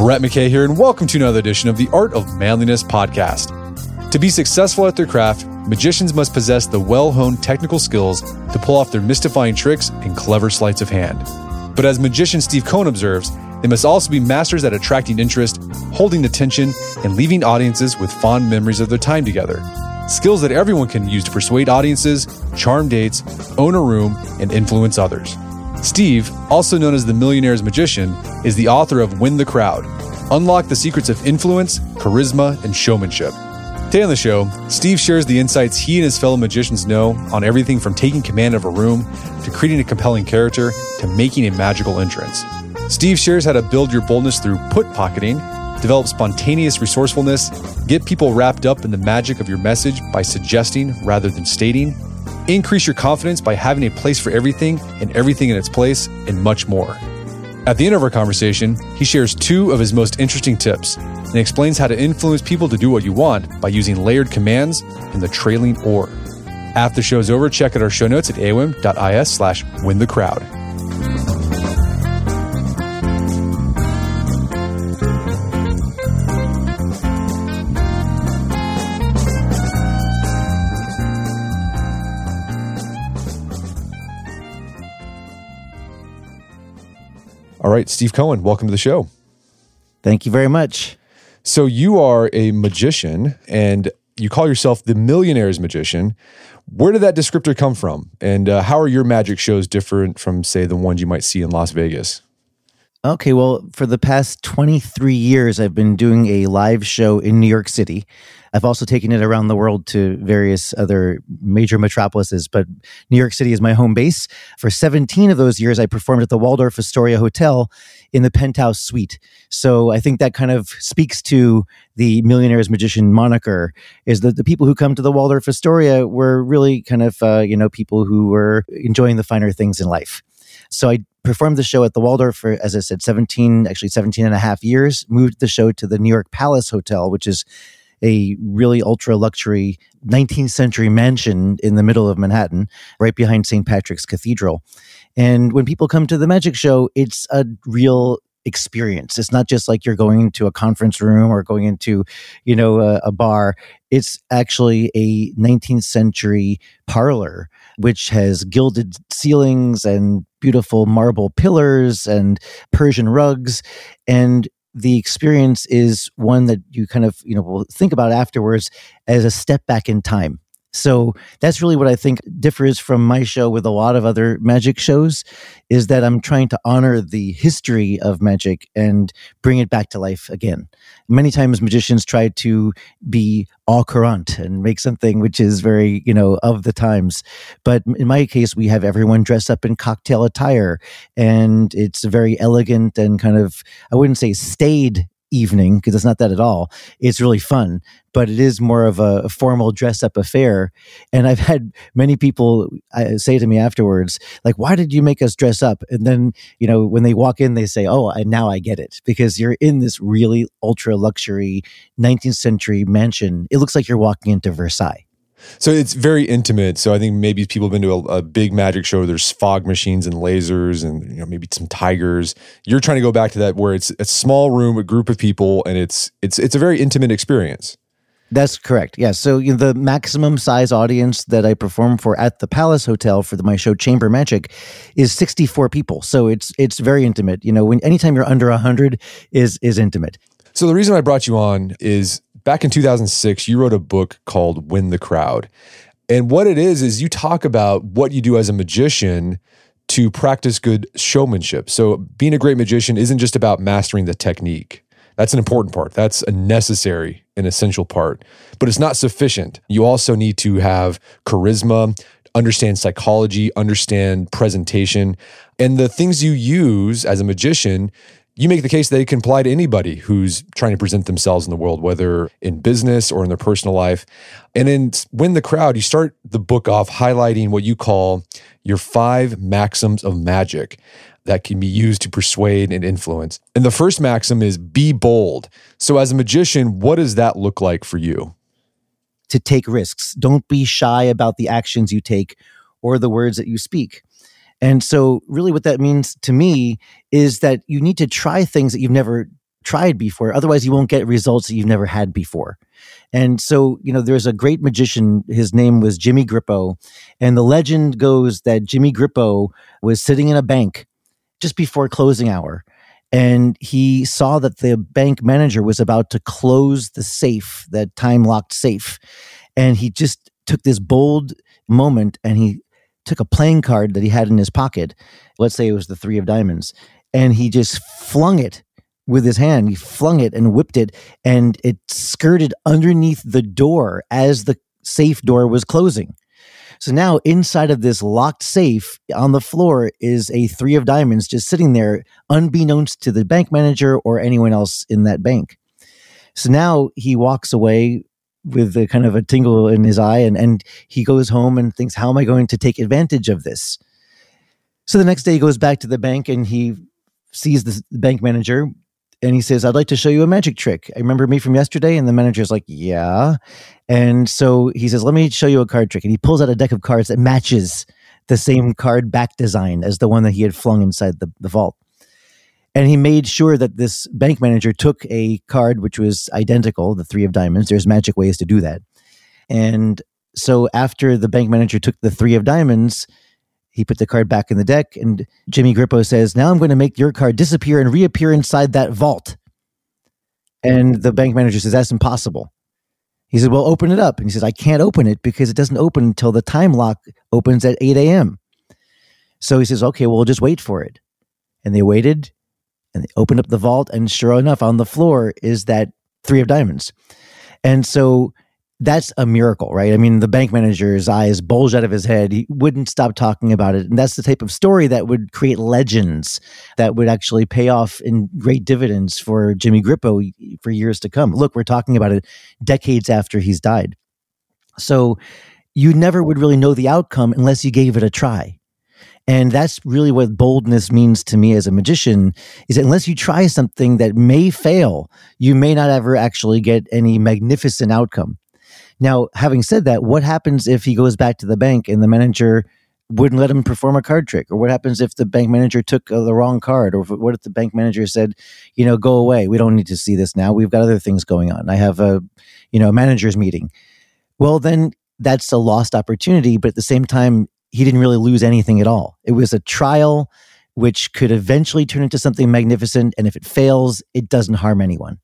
Brett McKay here, and welcome to another edition of the Art of Manliness podcast. To be successful at their craft, magicians must possess the well honed technical skills to pull off their mystifying tricks and clever sleights of hand. But as magician Steve Cohen observes, they must also be masters at attracting interest, holding attention, and leaving audiences with fond memories of their time together. Skills that everyone can use to persuade audiences, charm dates, own a room, and influence others. Steve, also known as the Millionaire's Magician, is the author of Win the Crowd Unlock the Secrets of Influence, Charisma, and Showmanship. Today on the show, Steve shares the insights he and his fellow magicians know on everything from taking command of a room to creating a compelling character to making a magical entrance. Steve shares how to build your boldness through put pocketing, develop spontaneous resourcefulness, get people wrapped up in the magic of your message by suggesting rather than stating, increase your confidence by having a place for everything and everything in its place, and much more. At the end of our conversation, he shares two of his most interesting tips and explains how to influence people to do what you want by using layered commands and the trailing or. After the show's over, check out our show notes at aom.is slash win the crowd. Right, Steve Cohen, welcome to the show. Thank you very much. So you are a magician and you call yourself the millionaire's magician. Where did that descriptor come from? And uh, how are your magic shows different from, say, the ones you might see in Las Vegas? Okay, well, for the past 23 years, I've been doing a live show in New York City. I've also taken it around the world to various other major metropolises, but New York City is my home base. For 17 of those years, I performed at the Waldorf Astoria Hotel in the penthouse suite. So I think that kind of speaks to the millionaire's magician moniker is that the people who come to the Waldorf Astoria were really kind of, uh, you know, people who were enjoying the finer things in life. So I performed the show at the Waldorf for, as I said, 17, actually 17 and a half years, moved the show to the New York Palace Hotel, which is a really ultra luxury 19th century mansion in the middle of Manhattan, right behind St. Patrick's Cathedral. And when people come to the magic show, it's a real experience. It's not just like you're going to a conference room or going into, you know, a, a bar. It's actually a 19th century parlor, which has gilded ceilings and beautiful marble pillars and Persian rugs. And the experience is one that you kind of, you know, will think about afterwards as a step back in time. So that's really what I think differs from my show with a lot of other magic shows is that I'm trying to honor the history of magic and bring it back to life again. Many times magicians try to be au courant and make something which is very, you know, of the times. But in my case, we have everyone dress up in cocktail attire and it's very elegant and kind of, I wouldn't say staid evening because it's not that at all. It's really fun, but it is more of a, formal dress up affair. And I've had many people uh, say to me afterwards, like, why did you make us dress up? And then, you know, when they walk in, they say, oh, and now I get it because you're in this really ultra luxury 19th century mansion. It looks like you're walking into Versailles. So it's very intimate. So I think maybe people have been to a, a, big magic show. There's fog machines and lasers, and you know maybe some tigers. You're trying to go back to that where it's a small room, a group of people, and it's it's it's a very intimate experience. That's correct. Yeah. So you know, the maximum size audience that I perform for at the Palace Hotel for the, my show Chamber Magic is 64 people. So it's it's very intimate. You know, when anytime you're under 100 is is intimate. So the reason I brought you on is back in 2006 you wrote a book called Win the Crowd. And what it is is you talk about what you do as a magician to practice good showmanship. So being a great magician isn't just about mastering the technique. That's an important part. That's a necessary and essential part, but it's not sufficient. You also need to have charisma, understand psychology, understand presentation, and the things you use as a magician. You make the case that it can apply to anybody who's trying to present themselves in the world, whether in business or in their personal life. And then Win the Crowd, you start the book off highlighting what you call your five maxims of magic that can be used to persuade and influence. And the first maxim is be bold. So, as a magician, what does that look like for you? To take risks. Don't be shy about the actions you take or the words that you speak. And so, really, what that means to me is that you need to try things that you've never tried before. Otherwise, you won't get results that you've never had before. And so, you know, there's a great magician. His name was Jimmy Grippo. And the legend goes that Jimmy Grippo was sitting in a bank just before closing hour. And he saw that the bank manager was about to close the safe, that time locked safe. And he just took this bold moment and he took a playing card that he had in his pocket. Let's say it was the three of diamonds. And he just flung it with his hand. He flung it and whipped it, and it skirted underneath the door as the safe door was closing. So now inside of this locked safe on the floor is a three of diamonds just sitting there, unbeknownst to the bank manager or anyone else in that bank. So now he walks away with a kind of a tingle in his eye and, and he goes home and thinks, How am I going to take advantage of this? So the next day he goes back to the bank and he sees the bank manager and he says, I'd like to show you a magic trick. I remember me from yesterday. And the manager's like, Yeah. And so he says, Let me show you a card trick. And he pulls out a deck of cards that matches the same card back design as the one that he had flung inside the, the vault. And he made sure that this bank manager took a card which was identical, the three of diamonds. There's magic ways to do that. And so after the bank manager took the three of diamonds, he put the card back in the deck, and Jimmy Grippo says, Now I'm going to make your card disappear and reappear inside that vault. And the bank manager says, That's impossible. He said, Well, open it up. And he says, I can't open it because it doesn't open until the time lock opens at 8 a.m. So he says, Okay, we'll just wait for it. And they waited and they opened up the vault. And sure enough, on the floor is that three of diamonds. And so that's a miracle, right? I mean, the bank manager's eyes bulged out of his head. He wouldn't stop talking about it. And that's the type of story that would create legends that would actually pay off in great dividends for Jimmy Grippo for years to come. Look, we're talking about it decades after he's died. So you never would really know the outcome unless you gave it a try. And that's really what boldness means to me as a magician is that unless you try something that may fail, you may not ever actually get any magnificent outcome. Now, having said that, what happens if he goes back to the bank and the manager wouldn't let him perform a card trick? Or what happens if the bank manager took uh, the wrong card? Or if, what if the bank manager said, you know, go away. We don't need to see this now. We've got other things going on. I have a, you know, manager's meeting. Well, then that's a lost opportunity. But at the same time, he didn't really lose anything at all. It was a trial which could eventually turn into something magnificent. And if it fails, it doesn't harm anyone.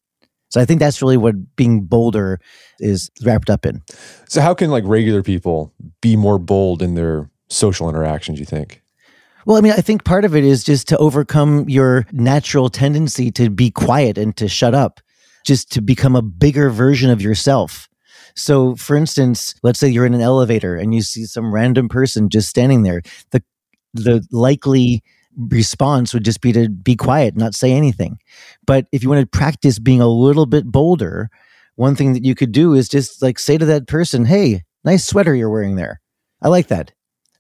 So I think that's really what being bolder is wrapped up in. So how can like regular people be more bold in their social interactions, you think? Well, I mean, I think part of it is just to overcome your natural tendency to be quiet and to shut up, just to become a bigger version of yourself. So, for instance, let's say you're in an elevator and you see some random person just standing there. The the likely response would just be to be quiet, not say anything. But if you want to practice being a little bit bolder, one thing that you could do is just like say to that person, Hey, nice sweater you're wearing there. I like that.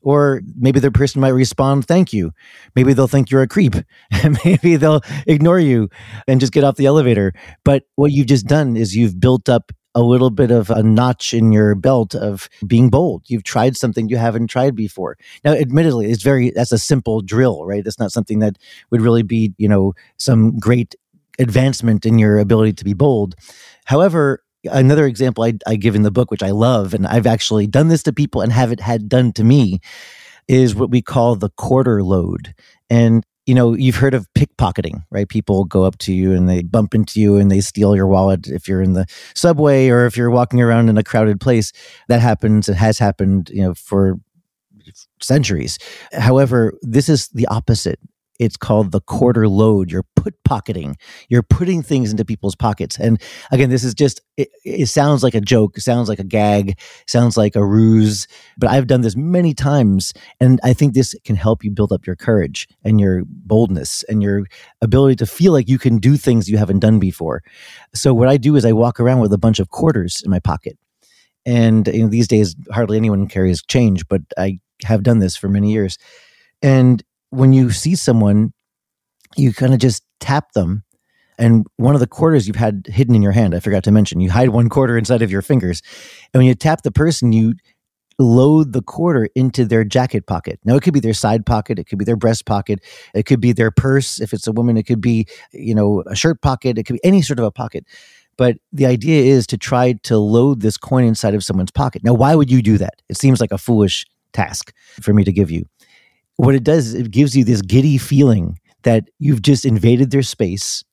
Or maybe the person might respond, Thank you. Maybe they'll think you're a creep. maybe they'll ignore you and just get off the elevator. But what you've just done is you've built up a little bit of a notch in your belt of being bold. You've tried something you haven't tried before. Now, admittedly, it's very, that's a simple drill, right? That's not something that would really be, you know, some great advancement in your ability to be bold. However, another example I, I give in the book, which I love, and I've actually done this to people and have it had done to me, is what we call the quarter load. And you know, you've heard of pickpocketing, right? People go up to you and they bump into you and they steal your wallet if you're in the subway or if you're walking around in a crowded place. That happens. It has happened, you know, for centuries. However, this is the opposite it's called the quarter load. You're put pocketing. You're putting things into people's pockets. And again, this is just, it, it, sounds like a joke, sounds like a gag, sounds like a ruse, but I've done this many times. And I think this can help you build up your courage and your boldness and your ability to feel like you can do things you haven't done before. So what I do is I walk around with a bunch of quarters in my pocket. And you know, these days, hardly anyone carries change, but I have done this for many years. And when you see someone, you kind of just tap them. And one of the quarters you've had hidden in your hand, I forgot to mention, you hide one quarter inside of your fingers. And when you tap the person, you load the quarter into their jacket pocket. Now it could be their side pocket, it could be their breast pocket, it could be their purse if it's a woman, it could be, you know, a shirt pocket, it could be any sort of a pocket. But the idea is to try to load this coin inside of someone's pocket. Now, why would you do that? It seems like a foolish task for me to give you what it does is it gives you this giddy feeling that you've just invaded their space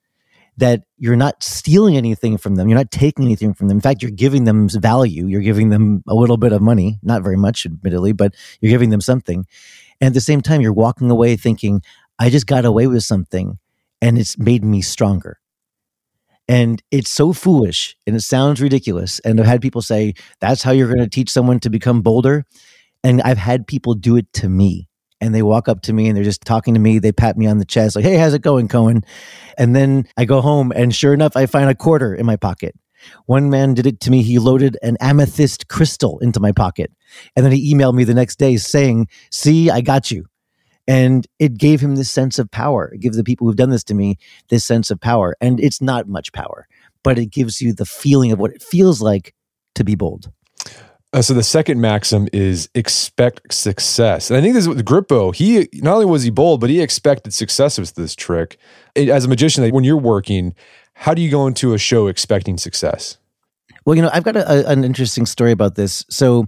that you're not stealing anything from them you're not taking anything from them. In fact you're giving them value. You're giving them a little bit of money not very much admittedly but you're giving them something. And at the same time you're walking away thinking i just got away with something and it's made me stronger. And it's so foolish and it sounds ridiculous and i've had people say that's how you're going to teach someone to become bolder? And i've had people do it to me and they walk up to me and they're just talking to me. They pat me on the chest, like, hey, how's it going, Cohen? And then I go home, and sure enough, I find a quarter in my pocket. One man did it to me. He loaded an amethyst crystal into my pocket. And then he emailed me the next day saying, See, I got you. And it gave him this sense of power. It gives the people who've done this to me this sense of power. And it's not much power, but it gives you the feeling of what it feels like to be bold. Uh, so the second maxim is expect success, and I think this is what Grippo. He not only was he bold, but he expected success with this trick. As a magician, when you're working, how do you go into a show expecting success? Well, you know, I've got a, a, an interesting story about this. So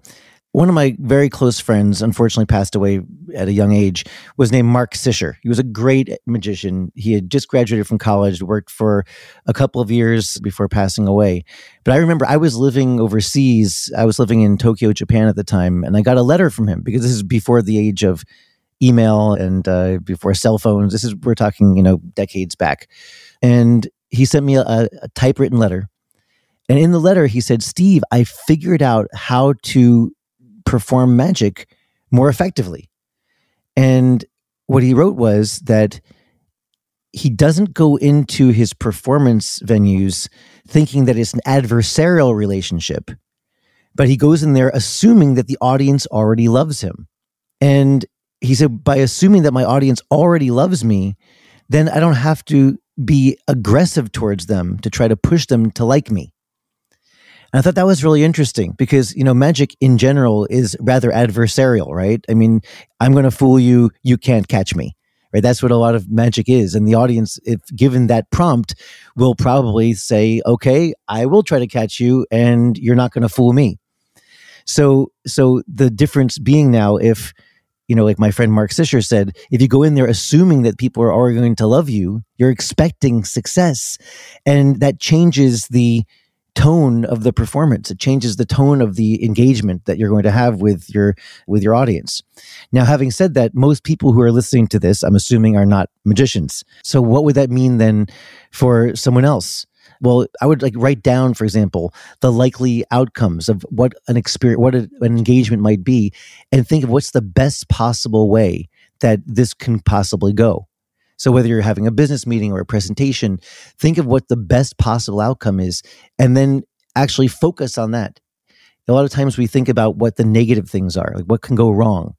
one of my very close friends, unfortunately passed away at a young age, was named Mark Sisher. He was a great magician. He had just graduated from college, worked for a couple of years before passing away. But I remember I was living overseas. I was living in Tokyo, Japan at the time, and I got a letter from him because this is before the age of email and uh, before cell phones. This is we're talking, you know, decades back. And he sent me a, a typewritten letter. And in the letter, he said, Steve, I figured out how to perform magic more effectively. And what he wrote was that he doesn't go into his performance venues thinking that it's an adversarial relationship, but he goes in there assuming that the audience already loves him. And he said, by assuming that my audience already loves me, then I don't have to be aggressive towards them to try to push them to like me. And I thought that was really interesting because, you know, magic in general is rather adversarial, right? I mean, I'm going to fool you, you can't catch me. Right? That's what a lot of magic is. And the audience, if given that prompt, will probably say, okay, I will try to catch you and you're not going to fool me. So, so the difference being now, if, you know, like my friend Mark Sisher said, if you go in there assuming that people are already going to love you, you're expecting success. And that changes the, tone of the performance. It changes the tone of the engagement that you're going to have with your with your audience. Now having said that most people who are listening to this i'm assuming are not magicians. So what would that mean then for someone else? Well i would like write down for example the likely outcomes of what an experience what an engagement might be and think of what's the best possible way that this can possibly go so whether you're having a business meeting or a presentation, think of what the best possible outcome is and then actually focus on that. A lot of times we think about what the negative things are, like what can go wrong.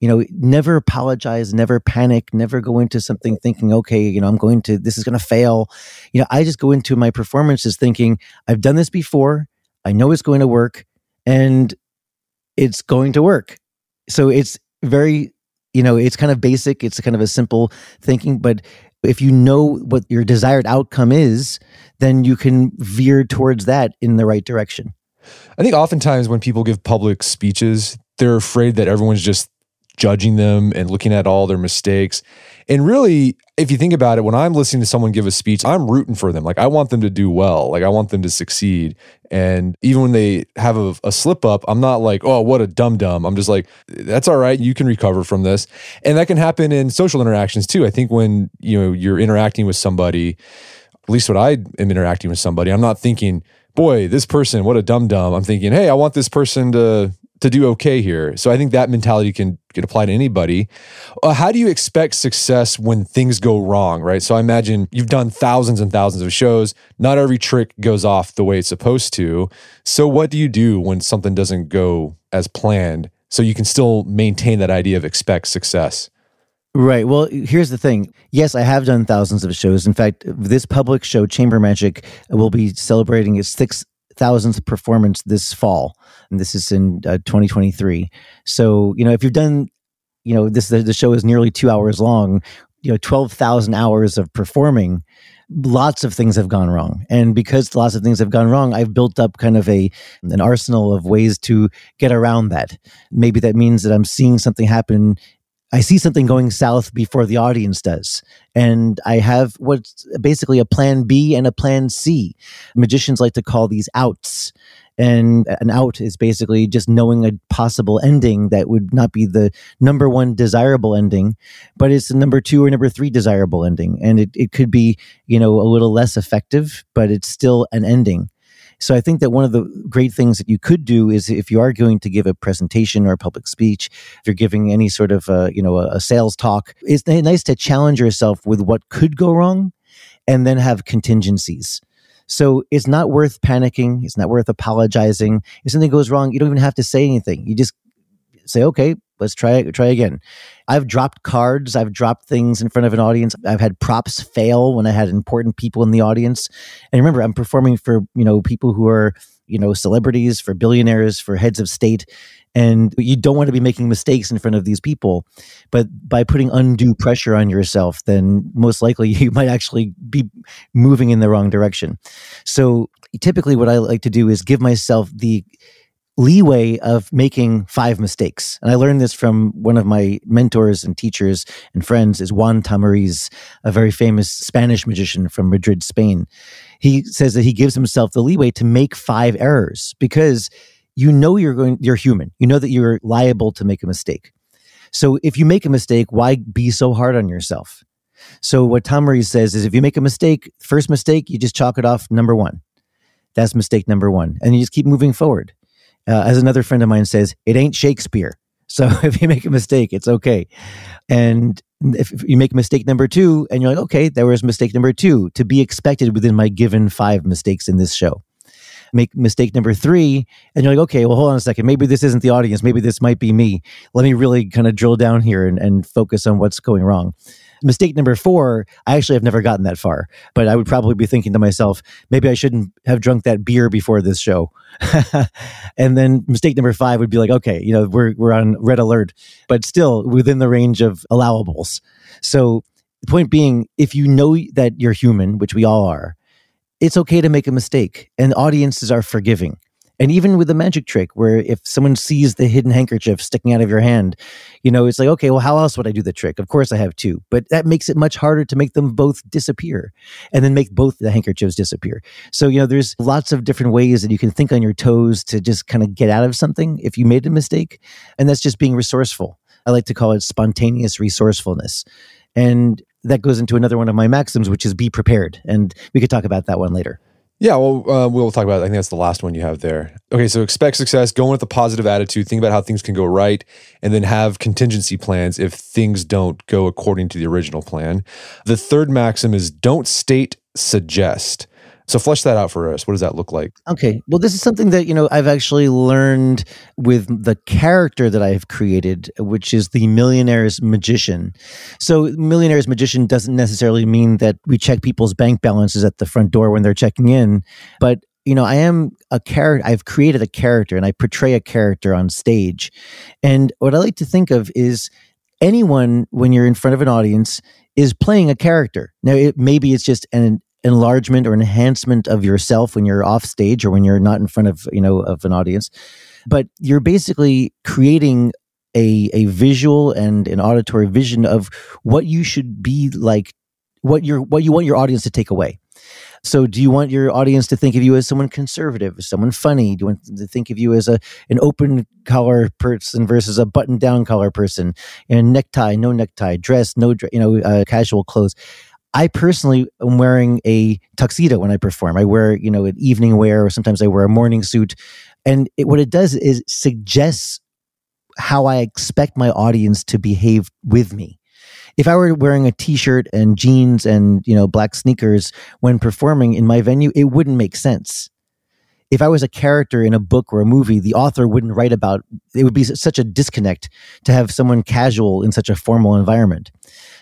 You know, never apologize, never panic, never go into something thinking, okay, you know, I'm going to, this is going to fail. You know, I just go into my performances thinking, I've done this before. I know it's going to work and it's going to work. So it's very you know it's kind of basic it's kind of a simple thinking but If you know what your desired outcome is, then you can veer towards that in the right direction. I think oftentimes when people give public speeches, they're afraid that everyone's just judging them and looking at all their mistakes. And really, if you think about it, when I'm listening to someone give a speech, I'm rooting for them. Like I want them to do well. Like I want them to succeed. And even when they have a, a slip up, I'm not like, oh, what a dumb dumb. I'm just like, that's all right. You can recover from this. And that can happen in social interactions too. I think when you know you're interacting with somebody, at least what I am interacting with somebody, I'm not thinking, boy, this person, what a dumb dumb. I'm thinking, hey, I want this person to to do okay here. So I think that mentality can can apply to anybody. Uh, how do you expect success when things go wrong, right? So I imagine you've done thousands and thousands of shows. Not every trick goes off the way it's supposed to. So what do you do when something doesn't go as planned so you can still maintain that idea of expect success? Right. Well, here's the thing. Yes, I have done thousands of shows. In fact, this public show, Chamber Magic, will be celebrating its 6,000th performance this fall, and this is in uh, 2023. So, you know, if you've done, you know, this the, the show is nearly two hours long. You know, 12,000 hours of performing. Lots of things have gone wrong, and because lots of things have gone wrong, I've built up kind of a an arsenal of ways to get around that. Maybe that means that I'm seeing something happen I see something going south before the audience does. And I have what's basically a plan B and a plan C. Magicians like to call these outs. And an out is basically just knowing a possible ending that would not be the number one desirable ending, but it's the number two or number three desirable ending. And it, it could be, you know, a little less effective, but it's still an ending. So I think that one of the great things that you could do is if you are going to give a presentation or a public speech, if you're giving any sort of uh, you know a, a sales talk, it's nice to challenge yourself with what could go wrong, and then have contingencies. So it's not worth panicking. It's not worth apologizing. If something goes wrong, you don't even have to say anything. You just say, okay, let's try it try again. I've dropped cards, I've dropped things in front of an audience. I've had props fail when I had important people in the audience. And remember, I'm performing for, you know, people who are, you know, celebrities, for billionaires, for heads of state. And you don't want to be making mistakes in front of these people. But by putting undue pressure on yourself, then most likely you might actually be moving in the wrong direction. So typically what I like to do is give myself the leeway of making five mistakes. And I learned this from one of my mentors and teachers and friends is Juan Tamariz, a very famous Spanish magician from Madrid, Spain. He says that he gives himself the leeway to make five errors because you know you're going you're human. You know that you're liable to make a mistake. So if you make a mistake, why be so hard on yourself? So what Tamariz says is if you make a mistake, first mistake, you just chalk it off number 1. That's mistake number 1 and you just keep moving forward uh, as another friend of mine says, it ain't Shakespeare. So if you make a mistake, it's okay. And if you make mistake number two and you're like, okay, there was mistake number two to be expected within my given five mistakes in this show. Make mistake number three, and you're like, okay, well, hold on a second. Maybe this isn't the audience. Maybe this might be me. Let me really kind of drill down here and, and focus on what's going wrong. Mistake number four, I actually have never gotten that far, but I would probably be thinking to myself, maybe I shouldn't have drunk that beer before this show. and then mistake number five would be like, okay, you know, we're, we're on red alert, but still within the range of allowables. So the point being, if you know that you're human, which we all are, it's okay to make a mistake and audiences are forgiving. And even with the magic trick, where if someone sees the hidden handkerchief sticking out of your hand, you know, it's like, okay, well, how else would I do the trick? Of course I have two, but that makes it much harder to make them both disappear and then make both the handkerchiefs disappear. So, you know, there's lots of different ways that you can think on your toes to just kind of get out of something if you made a mistake. And that's just being resourceful. I like to call it spontaneous resourcefulness. And that goes into another one of my maxims, which is be prepared. And we could talk about that one later. Yeah, well, uh, we'll talk about. It. I think that's the last one you have there. Okay, so expect success. Go in with a positive attitude. Think about how things can go right, and then have contingency plans if things don't go according to the original plan. The third maxim is don't state, suggest. So flesh that out for us. What does that look like? Okay. Well, this is something that, you know, I've actually learned with the character that I've created, which is the millionaire's magician. So millionaire's magician doesn't necessarily mean that we check people's bank balances at the front door when they're checking in, but you know, I am a character. I've created a character and I portray a character on stage. And what I like to think of is anyone, when you're in front of an audience, is playing a character. Now, it, maybe it's just an enlargement or enhancement of yourself when you're off stage or when you're not in front of you know of an audience, but you're basically creating a a visual and an auditory vision of what you should be like, what you what you want your audience to take away. So, do you want your audience to think of you as someone conservative, someone funny? Do you want them to think of you as a an open collar person versus a button down collar person? And necktie, no necktie, dress, no, you know, uh, casual clothes. I personally am wearing a tuxedo when I perform. I wear, you know, an evening wear, or sometimes I wear a morning suit. And it, what it does is suggests how I expect my audience to behave with me if I were wearing a t-shirt and jeans and you know black sneakers when performing in my venue, it wouldn't make sense. If I was a character in a book or a movie, the author wouldn't write about. It would be such a disconnect to have someone casual in such a formal environment.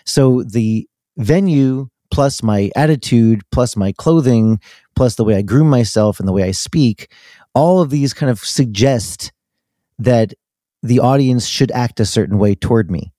So the venue plus my attitude plus my clothing plus the way I groom myself and the way I speak, all of these kind of suggest that the audience should act a certain way toward me.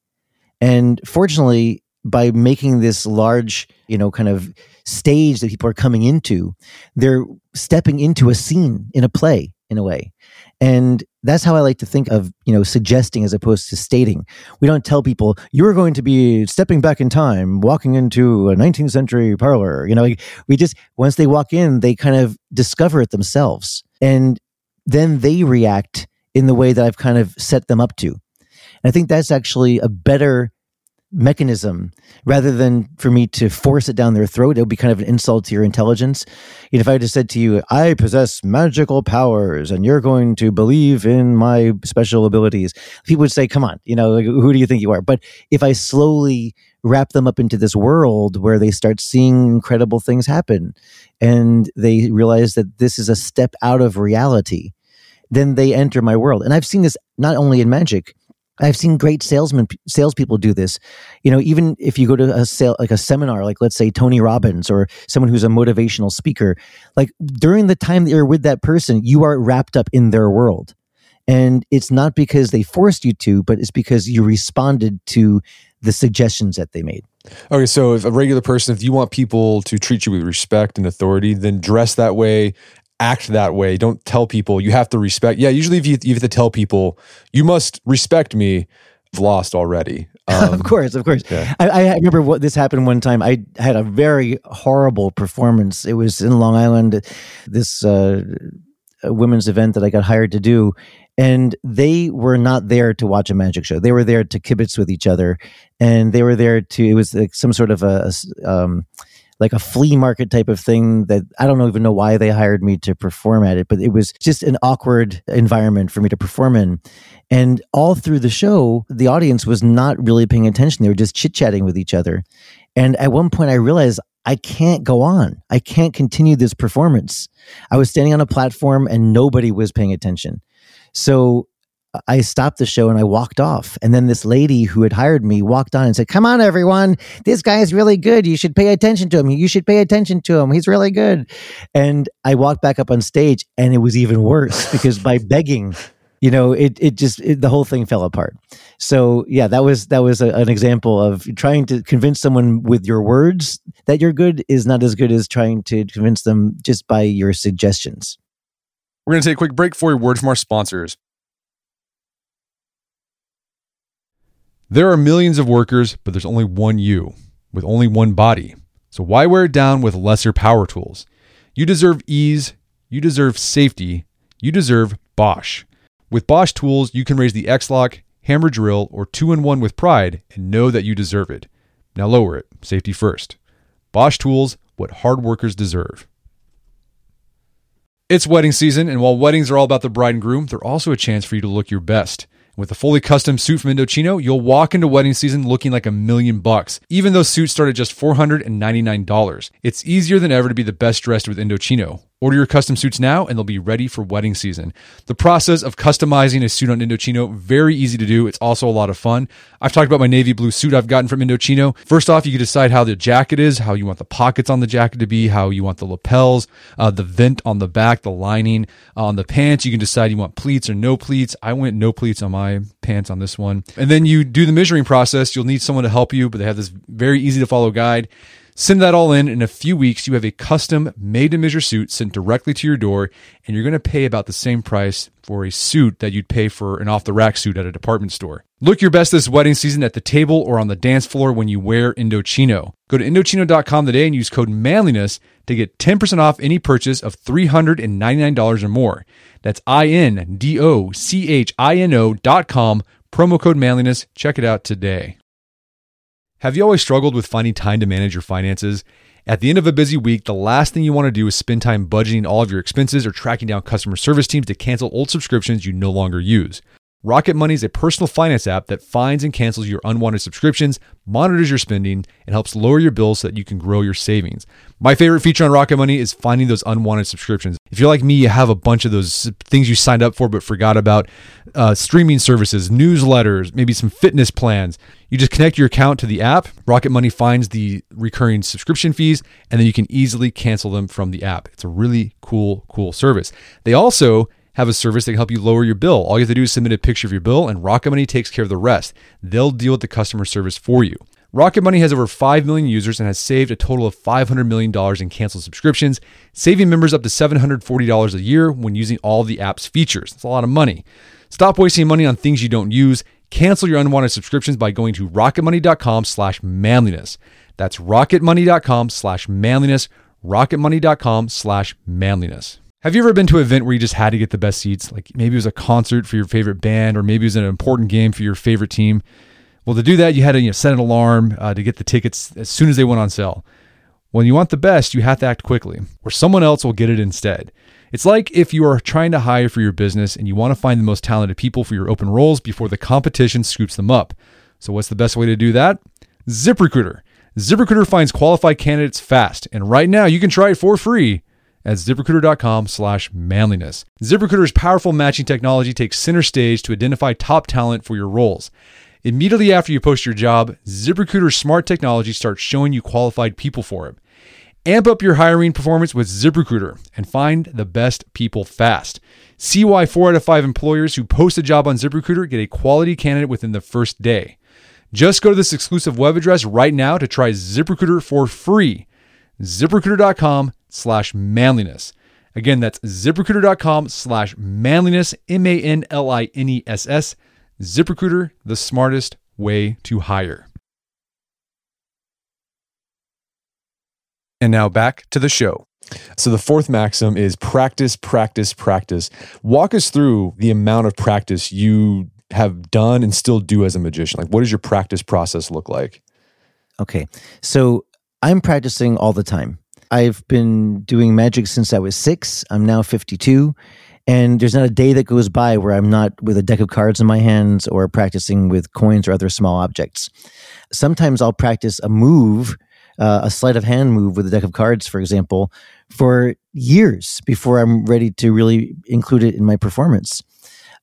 And fortunately, by making this large, you know, kind of stage that people are coming into, they're stepping into a scene in a play in a way. And that's how I like to think of, you know, suggesting as opposed to stating. We don't tell people you're going to be stepping back in time, walking into a 19th century parlor. You know, we just once they walk in, they kind of discover it themselves. And then they react in the way that I've kind of set them up to. And I think that's actually a better mechanism rather than for me to force it down their throat. It would be kind of an insult to your intelligence. You know, if I just said to you, I possess magical powers and you're going to believe in my special abilities, people would say, come on, you know, who do you think you are? But if I slowly wrap them up into this world where they start seeing incredible things happen and they realize that this is a step out of reality, then they enter my world. And I've seen this not only in magic, I've seen great salesmen, salespeople do this. You know, even if you go to a sale, like a seminar, like let's say Tony Robbins or someone who's a motivational speaker, like during the time that you're with that person, you are wrapped up in their world. And it's not because they forced you to, but it's because you responded to the suggestions that they made. Okay, so if a regular person, if you want people to treat you with respect and authority, then dress that way, act that way. Don't tell people you have to respect. Yeah, usually if you, you have to tell people you must respect me, I've lost already. Um, of course, of course. Yeah. I, I, remember what this happened one time. I had a very horrible performance. It was in Long Island, this uh, women's event that I got hired to do. And they were not there to watch a magic show. They were there to kibitz with each other. And they were there to, it was like some sort of a, um, like a flea market type of thing that I don't even know why they hired me to perform at it, but it was just an awkward environment for me to perform in. And all through the show, the audience was not really paying attention. They were just chit chatting with each other. And at one point, I realized I can't go on. I can't continue this performance. I was standing on a platform and nobody was paying attention. So I stopped the show and I walked off. And then this lady who had hired me walked on and said, Come on, everyone. This guy is really good. You should pay attention to him. You should pay attention to him. He's really good. And I walked back up on stage and it was even worse because by begging, you know, it, it just, it, the whole thing fell apart. So yeah, that was, that was a, an example of trying to convince someone with your words that you're good is not as good as trying to convince them just by your suggestions. We're going to take a quick break for a word from our sponsors. There are millions of workers, but there's only one you with only one body. So why wear it down with lesser power tools? You deserve ease, you deserve safety, you deserve Bosch. With Bosch tools, you can raise the X-Lock, hammer drill, or two-in-one with pride and know that you deserve it. Now lower it, safety first. Bosch tools, what hard workers deserve. It's wedding season, and while weddings are all about the bride and groom, they're also a chance for you to look your best. With a fully custom suit from Indochino, you'll walk into wedding season looking like a million bucks, even though suits start at just $499. It's easier than ever to be the best dressed with Indochino. Order your custom suits now and they'll be ready for wedding season. The process of customizing a suit on Indochino, very easy to do. It's also a lot of fun. I've talked about my navy blue suit I've gotten from Indochino. First off, you can decide how the jacket is, how you want the pockets on the jacket to be, how you want the lapels, uh, the vent on the back, the lining uh, on the pants. You can decide you want pleats or no pleats. I went no pleats on my pants on this one. And then you do the measuring process. You'll need someone to help you, but they have this very easy to follow guide. Send that all in. In a few weeks, you have a custom made to measure suit sent directly to your door, and you're going to pay about the same price for a suit that you'd pay for an off the rack suit at a department store. Look your best this wedding season at the table or on the dance floor when you wear Indochino. Go to Indochino.com today and use code manliness to get 10% off any purchase of $399 or more. That's I N D O C H I N O.com, promo code manliness. Check it out today. Have you always struggled with finding time to manage your finances? At the end of a busy week, the last thing you want to do is spend time budgeting all of your expenses or tracking down customer service teams to cancel old subscriptions you no longer use. Rocket Money is a personal finance app that finds and cancels your unwanted subscriptions, monitors your spending, and helps lower your bills so that you can grow your savings. My favorite feature on Rocket Money is finding those unwanted subscriptions. If you're like me, you have a bunch of those things you signed up for but forgot about uh, streaming services, newsletters, maybe some fitness plans. You just connect your account to the app. Rocket Money finds the recurring subscription fees, and then you can easily cancel them from the app. It's a really cool, cool service. They also have a service that can help you lower your bill. All you have to do is submit a picture of your bill, and Rocket Money takes care of the rest. They'll deal with the customer service for you. Rocket Money has over 5 million users and has saved a total of $500 million in canceled subscriptions, saving members up to $740 a year when using all the app's features. That's a lot of money. Stop wasting money on things you don't use. Cancel your unwanted subscriptions by going to rocketmoney.com slash manliness. That's rocketmoney.com slash manliness, rocketmoney.com slash manliness. Have you ever been to an event where you just had to get the best seats? Like maybe it was a concert for your favorite band, or maybe it was an important game for your favorite team. Well, to do that, you had to you know, set an alarm uh, to get the tickets as soon as they went on sale. When you want the best, you have to act quickly, or someone else will get it instead. It's like if you are trying to hire for your business and you want to find the most talented people for your open roles before the competition scoops them up. So, what's the best way to do that? ZipRecruiter. ZipRecruiter finds qualified candidates fast, and right now you can try it for free at ziprecruiter.com slash manliness. ZipRecruiter's powerful matching technology takes center stage to identify top talent for your roles. Immediately after you post your job, ZipRecruiter's smart technology starts showing you qualified people for it. Amp up your hiring performance with ZipRecruiter and find the best people fast. See why four out of five employers who post a job on ZipRecruiter get a quality candidate within the first day. Just go to this exclusive web address right now to try ZipRecruiter for free. ZipRecruiter.com slash manliness. Again, that's ziprecruiter.com slash manliness, M A N L I N E S S. ZipRecruiter, the smartest way to hire. And now back to the show. So, the fourth maxim is practice, practice, practice. Walk us through the amount of practice you have done and still do as a magician. Like, what does your practice process look like? Okay. So, I'm practicing all the time. I've been doing magic since I was six. I'm now 52. And there's not a day that goes by where I'm not with a deck of cards in my hands or practicing with coins or other small objects. Sometimes I'll practice a move, uh, a sleight of hand move with a deck of cards, for example, for years before I'm ready to really include it in my performance.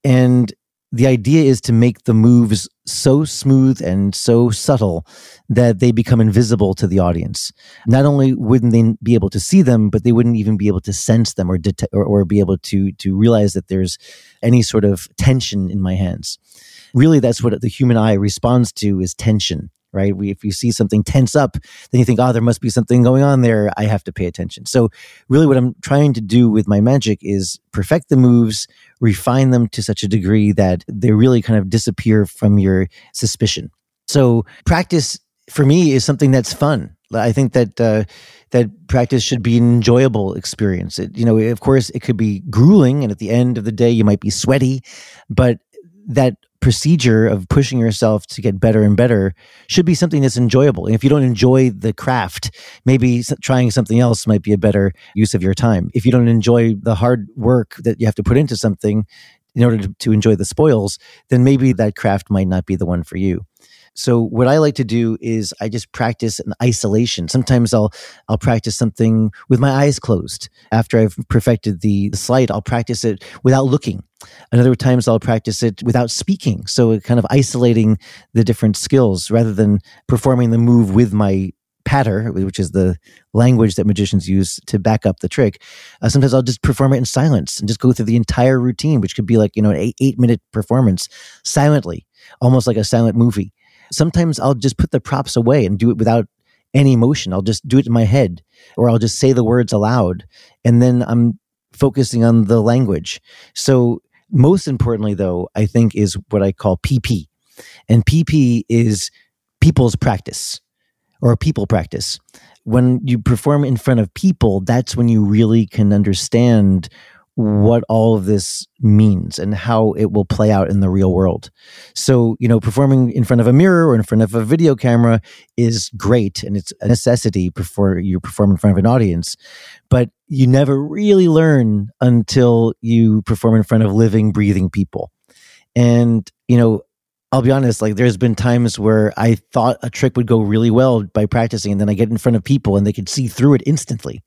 And the idea is to make the moves so smooth and so subtle that they become invisible to the audience. Not only wouldn't they be able to see them, but they wouldn't even be able to sense them or detect or, or be able to to realize that there's any sort of tension in my hands. Really, that's what the human eye responds to is tension right? We, if you see something tense up, then you think, oh, there must be something going on there. I have to pay attention. So, really, what I'm trying to do with my magic is perfect the moves, refine them to such a degree that they really kind of disappear from your suspicion. So, practice for me is something that's fun. I think that uh, that practice should be an enjoyable experience. It, you know, of course, it could be grueling, and at the end of the day, you might be sweaty, but that procedure of pushing yourself to get better and better should be something that's enjoyable. And if you don't enjoy the craft, maybe trying something else might be a better use of your time. If you don't enjoy the hard work that you have to put into something in order to, to enjoy the spoils, then maybe that craft might not be the one for you. So what I like to do is I just practice in isolation. Sometimes I'll I'll practice something with my eyes closed. After I've perfected the, slide, I'll practice it without looking. Another times I'll practice it without speaking. So kind of isolating the different skills rather than performing the move with my patter, which is the language that magicians use to back up the trick. Uh, sometimes I'll just perform it in silence and just go through the entire routine, which could be like, you know, an eight, eight minute performance silently, almost like a silent movie. Sometimes I'll just put the props away and do it without any emotion. I'll just do it in my head or I'll just say the words aloud and then I'm focusing on the language. So, most importantly, though, I think is what I call PP. And PP is people's practice or people practice. When you perform in front of people, that's when you really can understand what all of this means and how it will play out in the real world. So, you know, performing in front of a mirror or in front of a video camera is great and it's a necessity before you perform in front of an audience. But you never really learn until you perform in front of living, breathing people. And, you know, I'll be honest, like there's been times where I thought a trick would go really well by practicing, and then I get in front of people and they could see through it instantly.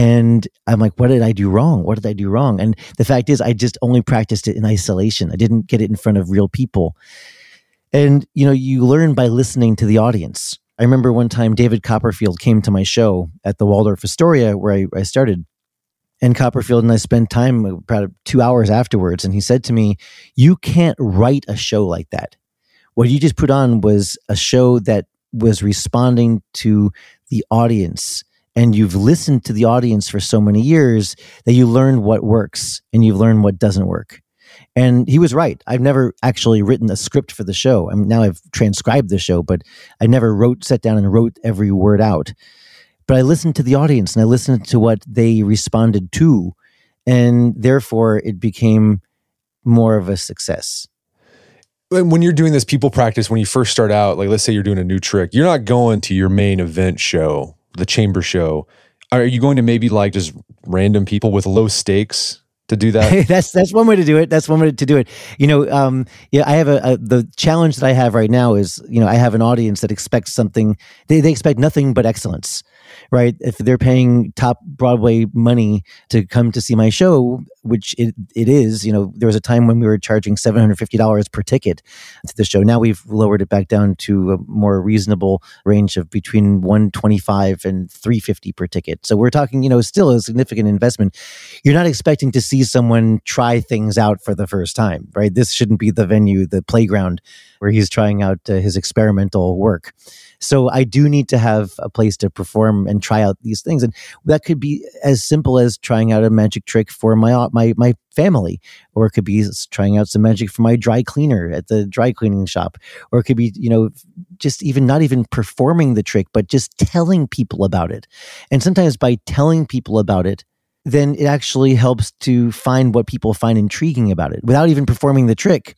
And I'm like, what did I do wrong? What did I do wrong? And the fact is, I just only practiced it in isolation. I didn't get it in front of real people. And, you know, you learn by listening to the audience. I remember one time David Copperfield came to my show at the Waldorf Astoria where I, I started. And Copperfield and I spent time about two hours afterwards. And he said to me, You can't write a show like that. What you just put on was a show that was responding to the audience. And you've listened to the audience for so many years that you learned what works and you've learned what doesn't work. And he was right. I've never actually written a script for the show. I mean, now I've transcribed the show, but I never wrote, sat down and wrote every word out but I listened to the audience and I listened to what they responded to. And therefore, it became more of a success. When you're doing this people practice, when you first start out, like let's say you're doing a new trick, you're not going to your main event show, the chamber show. Are you going to maybe like just random people with low stakes to do that. that's that's one way to do it. That's one way to do it. You know, um, yeah, I have a, a, the challenge that I have right now is you know I have an audience that expects something. They they expect nothing but excellence right? If they're paying top Broadway money to come to see my show, which it, it is, you know, there was a time when we were charging $750 per ticket to the show. Now we've lowered it back down to a more reasonable range of between 125 and 350 per ticket. So we're talking, you know, still a significant investment. You're not expecting to see someone try things out for the first time, right? This shouldn't be the venue, the playground where he's trying out uh, his experimental work. So I do need to have a place to perform and try out these things, and that could be as simple as trying out a magic trick for my uh, my my family, or it could be trying out some magic for my dry cleaner at the dry cleaning shop, or it could be you know just even not even performing the trick, but just telling people about it. And sometimes by telling people about it, then it actually helps to find what people find intriguing about it without even performing the trick.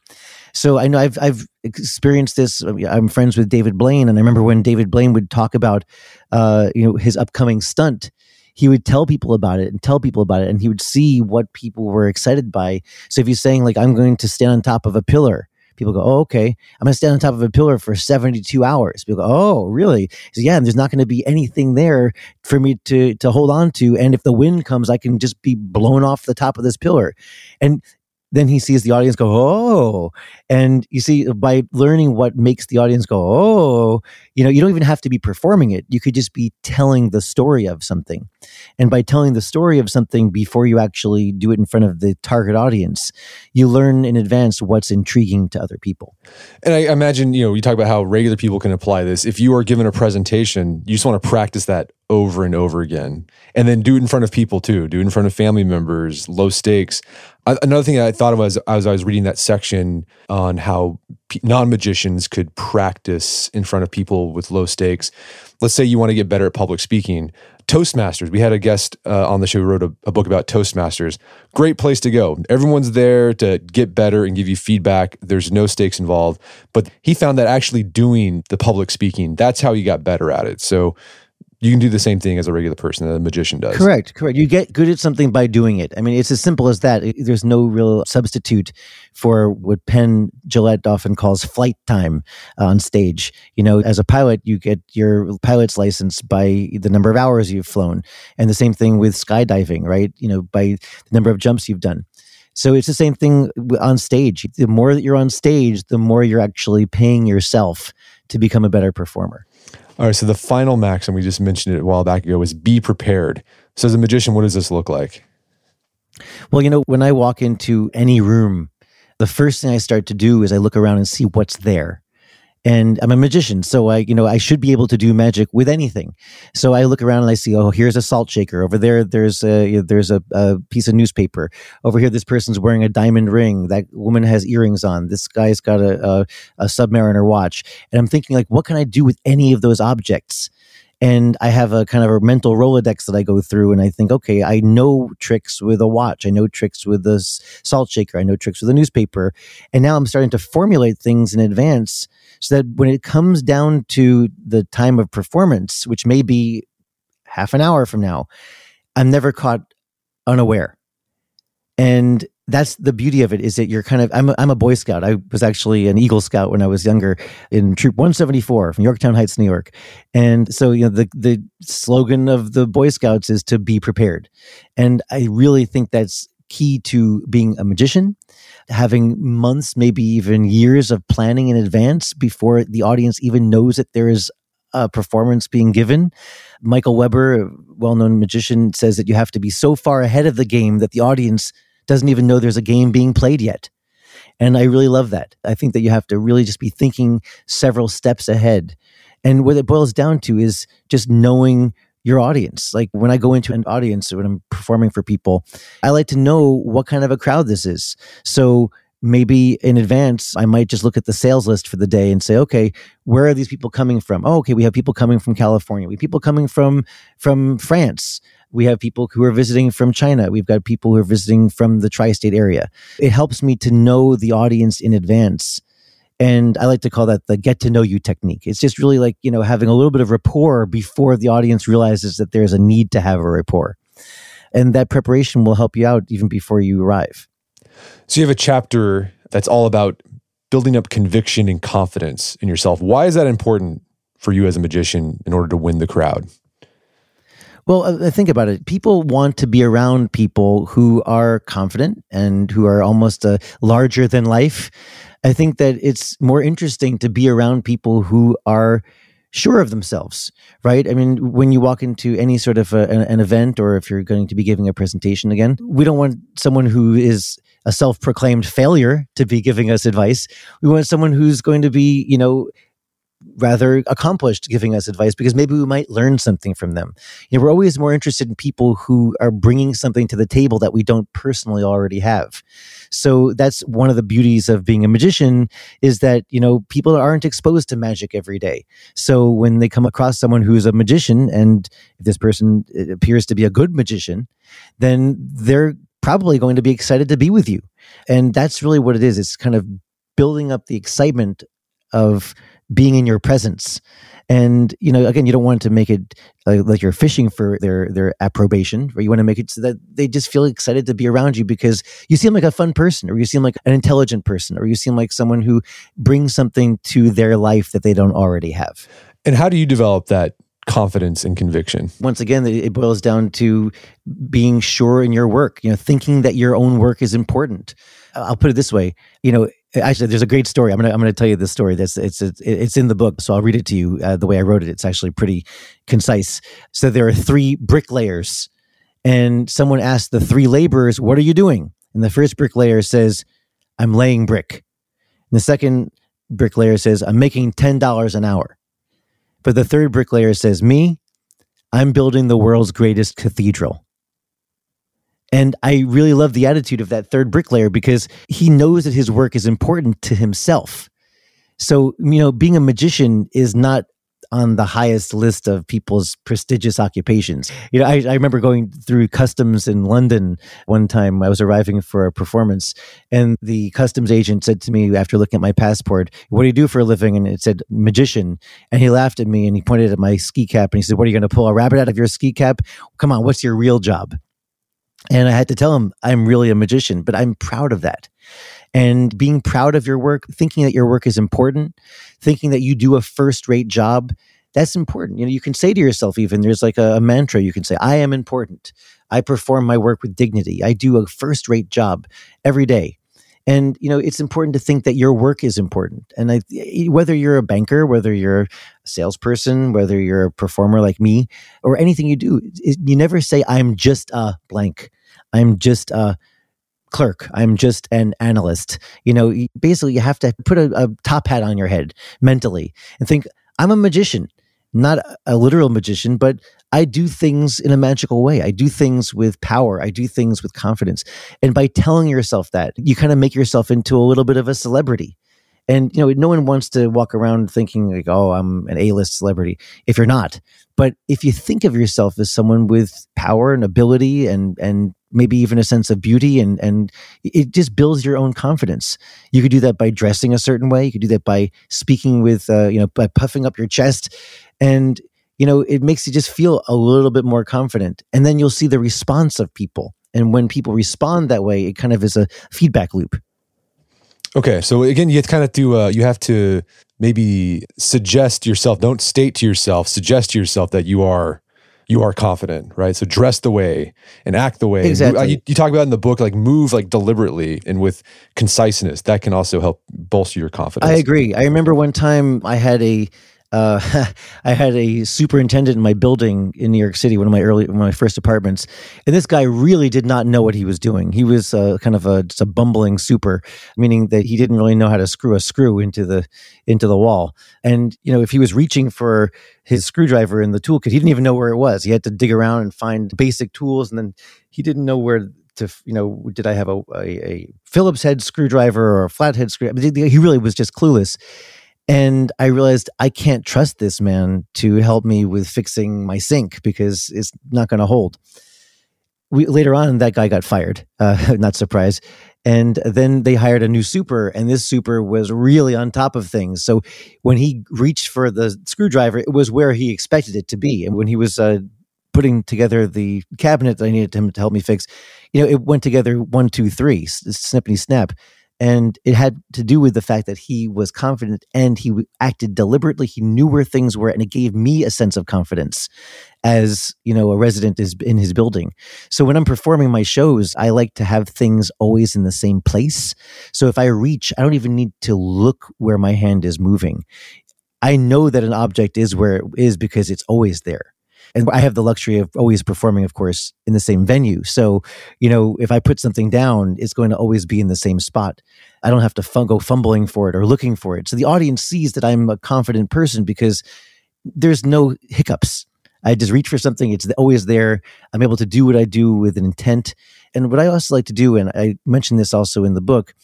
So I know I've I've experienced this. I'm friends with David Blaine, and I remember when David Blaine would talk about, uh, you know, his upcoming stunt. He would tell people about it and tell people about it, and he would see what people were excited by. So if he's saying like, "I'm going to stand on top of a pillar," people go, "Oh, okay, I'm going to stand on top of a pillar for 72 hours." People go, "Oh, really?" He "Yeah, and there's not going to be anything there for me to to hold on to, and if the wind comes, I can just be blown off the top of this pillar." And then he sees the audience go, oh. And you see, by learning what makes the audience go, oh, you know, you don't even have to be performing it. You could just be telling the story of something. And by telling the story of something before you actually do it in front of the target audience, you learn in advance what's intriguing to other people. And I imagine, you know, you talk about how regular people can apply this. If you are given a presentation, you just want to practice that over and over again. And then do it in front of people too, do it in front of family members, low stakes. Another thing I thought of was as I was reading that section on how non magicians could practice in front of people with low stakes. Let's say you want to get better at public speaking. Toastmasters. We had a guest uh, on the show who wrote a, a, book about Toastmasters. Great place to go. Everyone's there to get better and give you feedback. There's no stakes involved. But he found that actually doing the public speaking, that's how he got better at it. So you can do the same thing as a regular person that a magician does. Correct, correct. You get good at something by doing it. I mean, it's as simple as that. There's no real substitute for what Penn Jillette often calls flight time uh, on stage. You know, as a pilot, you get your pilot's license by the number of hours you've flown, and the same thing with skydiving, right? You know, by the number of jumps you've done. So it's the same thing on stage. The more that you're on stage, the more you're actually paying yourself to become a better performer. All right. So the final maxim, we just mentioned it a while back ago, is be prepared. So as a magician, what does this look like? Well, you know, when I walk into any room, the first thing I start to do is I look around and see what's there. And I'm a magician, so I, you know, I should be able to do magic with anything. So I look around and I see, oh, here's a salt shaker. Over there, there's a there's a, a piece of newspaper. Over here, this person's wearing a diamond ring. That woman has earrings on. This guy's got a, a, a Submariner watch. And I'm thinking, like, what can I do with any of those objects? And I have a kind of a mental Rolodex that I go through, and I think, okay, I know tricks with a watch, I know tricks with a salt shaker, I know tricks with a newspaper, and now I'm starting to formulate things in advance so that when it comes down to the time of performance, which may be half an hour from now, I'm never caught unaware. And that's the beauty of it is that you're kind of I'm a, I'm a boy scout. I was actually an eagle scout when i was younger in troop 174 from yorktown heights new york. And so you know the the slogan of the boy scouts is to be prepared. And i really think that's key to being a magician having months maybe even years of planning in advance before the audience even knows that there is a performance being given. Michael weber a well-known magician says that you have to be so far ahead of the game that the audience doesn't even know there's a game being played yet. And I really love that. I think that you have to really just be thinking several steps ahead. And what it boils down to is just knowing your audience. Like when I go into an audience when I'm performing for people, I like to know what kind of a crowd this is. So maybe in advance, I might just look at the sales list for the day and say, okay, where are these people coming from? Oh, okay, we have people coming from California. We have people coming from from France. We have people who are visiting from China. We've got people who are visiting from the tri state area. It helps me to know the audience in advance. And I like to call that the get to know you technique. It's just really like, you know, having a little bit of rapport before the audience realizes that there's a need to have a rapport. And that preparation will help you out even before you arrive. So you have a chapter that's all about building up conviction and confidence in yourself. Why is that important for you as a magician in order to win the crowd? Well, uh, think about it. People want to be around people who are confident and who are almost uh, larger than life. I think that it's more interesting to be around people who are sure of themselves, right? I mean, when you walk into any sort of a, an, an event or if you're going to be giving a presentation again, we don't want someone who is a self-proclaimed failure to be giving us advice. We want someone who's going to be, you know, rather accomplished giving us advice because maybe we might learn something from them. You know, we're always more interested in people who are bringing something to the table that we don't personally already have. So that's one of the beauties of being a magician is that, you know, people aren't exposed to magic every day. So when they come across someone who's a magician and if this person uh, appears to be a good magician, then they're probably going to be excited to be with you. And that's really what it is. It's kind of building up the excitement of being in your presence. And you know again you don't want to make it like, like, you're fishing for their their approbation or you want to make it so that they just feel excited to be around you because you seem like a fun person or you seem like an intelligent person or you seem like someone who brings something to their life that they don't already have. And how do you develop that confidence and conviction? Once again it boils down to being sure in your work you know thinking that your own work is important. I'll put it this way you know actually there's a great story. I'm gonna i'm gonna tell you this story that's it's it's, it's in the book so i'll read it to you uh, the way i wrote it. It's actually pretty concise. So there are three bricklayers and someone asked the three laborers what are you doing? And the first bricklayer says i'm laying brick. And the second bricklayer says i'm making $10 an hour. But the third bricklayer says me i'm building the world's greatest cathedral and I really love the attitude of that third bricklayer because he knows that his work is important to himself. So, you know, being a magician is not on the highest list of people's prestigious occupations. You know, I, I remember going through customs in London one time. I was arriving for a performance, and the customs agent said to me after looking at my passport, "What do you do for a living?" And it said magician. And he laughed at me and he pointed at my ski cap and he said, "What are you going to pull a rabbit out of your ski cap? Come on, what's your real job?" And I had to tell him, I'm really a magician, but I'm proud of that. And being proud of your work, thinking that your work is important, thinking that you do a first rate job, that's important. You know, you can say to yourself, even there's like a, a, mantra you can say, I am important. I perform my work with dignity. I do a first rate job every day. And, you know, it's important to think that your work is important. And I, whether you're a banker, whether you're a salesperson, whether you're a performer like me, or anything you do, you never say, I'm just a blank. I'm just a clerk. I'm just an analyst. You know, basically, you have to put a, a top hat on your head mentally and think, I'm a magician, not a literal magician, but I do things in a magical way. I do things with power. I do things with confidence. And by telling yourself that, you kind of make yourself into a little bit of a celebrity. And you know, no one wants to walk around thinking like, "Oh, I'm an A-list celebrity." If you're not, but if you think of yourself as someone with power and ability and and maybe even a sense of beauty and and it just builds your own confidence you could do that by dressing a certain way you could do that by speaking with uh, you know by puffing up your chest and you know it makes you just feel a little bit more confident and then you'll see the response of people and when people respond that way it kind of is a feedback loop okay so again you have to kind of do uh, you have to maybe suggest yourself don't state to yourself suggest to yourself that you are you are confident, right? So dress the way and act the way. Exactly. You, you, talk about in the book, like move like deliberately and with conciseness. That can also help bolster your confidence. I agree. I remember one time I had a uh, I had a superintendent in my building in New York City, one of my early, one of my first apartments, and this guy really did not know what he was doing. He was uh, kind of a just a bumbling super, meaning that he didn't really know how to screw a screw into the into the wall. And you know, if he was reaching for his screwdriver in the toolkit, he didn't even know where it was. He had to dig around and find basic tools, and then he didn't know where to you know did I have a, a, a Phillips head screwdriver or a flathead screwdriver? He really was just clueless. And I realized I can't trust this man to help me with fixing my sink because it's not going to hold. We, later on, that guy got fired. Uh, not surprised. And then they hired a new super, and this super was really on top of things. So when he reached for the screwdriver, it was where he expected it to be. And when he was uh, putting together the cabinet that I needed him to help me fix, you know, it went together one, two, three, snippity snap and it had to do with the fact that he was confident and he acted deliberately. He knew where things were and it gave me a sense of confidence as you know a resident is in his building. So when i'm performing my shows i like to have things always in the same place. So if i reach i don't even need to look where my hand is moving. I know that an object is where it is because it's always there and I have the luxury of always performing, of course, in the same venue. So, you know, if I put something down, it's going to always be in the same spot. I don't have to fun- go fumbling for it or looking for it. So the audience sees that I'm a confident person because there's no hiccups. I just reach for something, it's always there. I'm able to do what I do with an intent. And what I also like to do, and I mentioned this also in the book,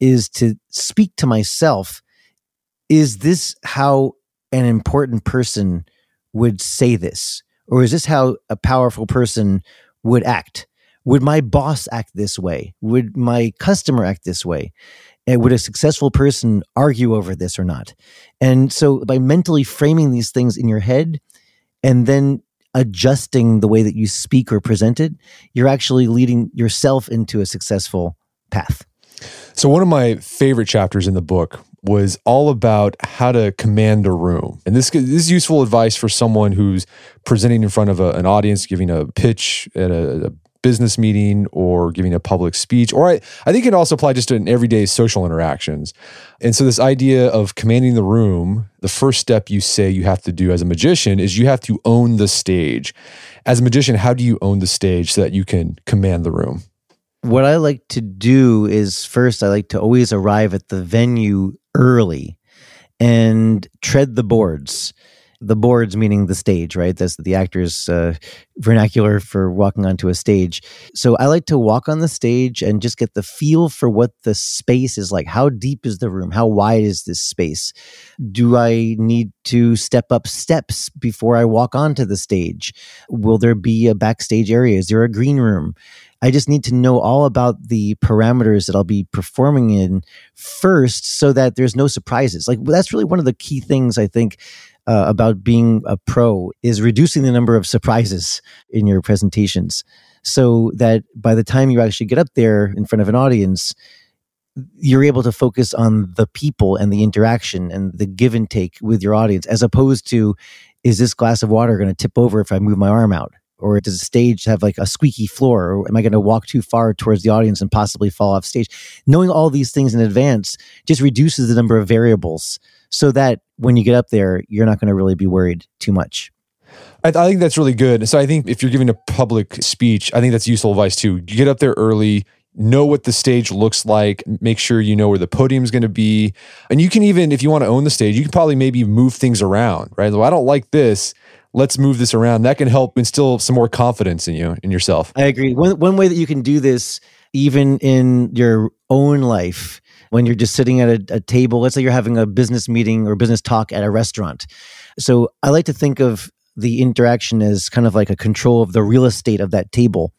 is to speak to myself. Is this how an important person would say this? Or is this how a powerful person would act? Would my boss act this way? Would my customer act this way? And would a successful person argue over this or not? And so by mentally framing these things in your head and then adjusting the way that you speak or present it, you're actually leading yourself into a successful path. So, one of my favorite chapters in the book was all about how to command a room. And this, this is useful advice for someone who's presenting in front of a, an audience, giving a pitch at a, a business meeting or giving a public speech, or I, I think it also applies just to everyday social interactions. And so, this idea of commanding the room, the first step you say you have to do as a magician is you have to own the stage. As a magician, how do you own the stage so that you can command the room? What I like to do is first, I like to always arrive at the venue early and tread the boards. the boards meaning the stage, right? That's the actor's uh, vernacular for walking onto a stage. So I like to walk on the stage and just get the feel for what the space is like. How deep is the room? How wide is this space? Do I need to step up steps before I walk onto the stage? Will there be a backstage area? Is there a green room? I just need to know all about the parameters that I'll be performing in first so that there's no surprises. Like that's really one of the key things I think uh, about being a pro is reducing the number of surprises in your presentations so that by the time you actually get up there in front of an audience, you're able to focus on the people and the interaction and the give and take with your audience as opposed to is this glass of water going to tip over if I move my arm out? Or does the stage have like a squeaky floor or am i going to walk too far towards the audience and possibly fall off stage? Knowing all these things in advance just reduces the number of variables so that when you get up there you're not going to really be worried too much. I, I think that's really good. So i think if you're giving a public speech i think that's useful advice too. You get up there early know what the stage looks like make sure you know where the podium is going to be. And you can even if you want to own the stage you can probably maybe move things around right? Well i don't like this let's move this around. That can help instill some more confidence in you in yourself. I agree. One one way that you can do this, even in your own life, when you're just sitting at a, a table. Let's say you're having a business meeting or business talk at a restaurant. So I like to think of the interaction as kind of like a control of the real estate of that table.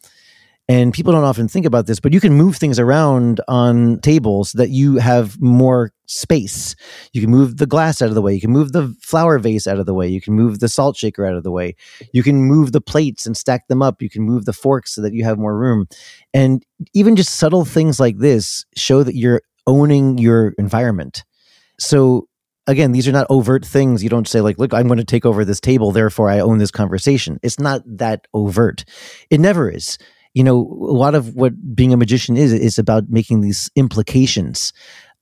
And people don't often think about this, but you can move things around on tables that you have more space. You can move the glass out of the way. You can move the flower vase out of the way. You can move the salt shaker out of the way. You can move the plates and stack them up. You can move the forks so that you have more room. And even just subtle things like this show that you're owning your environment. So again, these are not overt things. You don't say like, "Look, I'm going to take over this table, therefore I own this conversation." It's not that overt. It never is you know, a lot of what being a magician is is about making these implications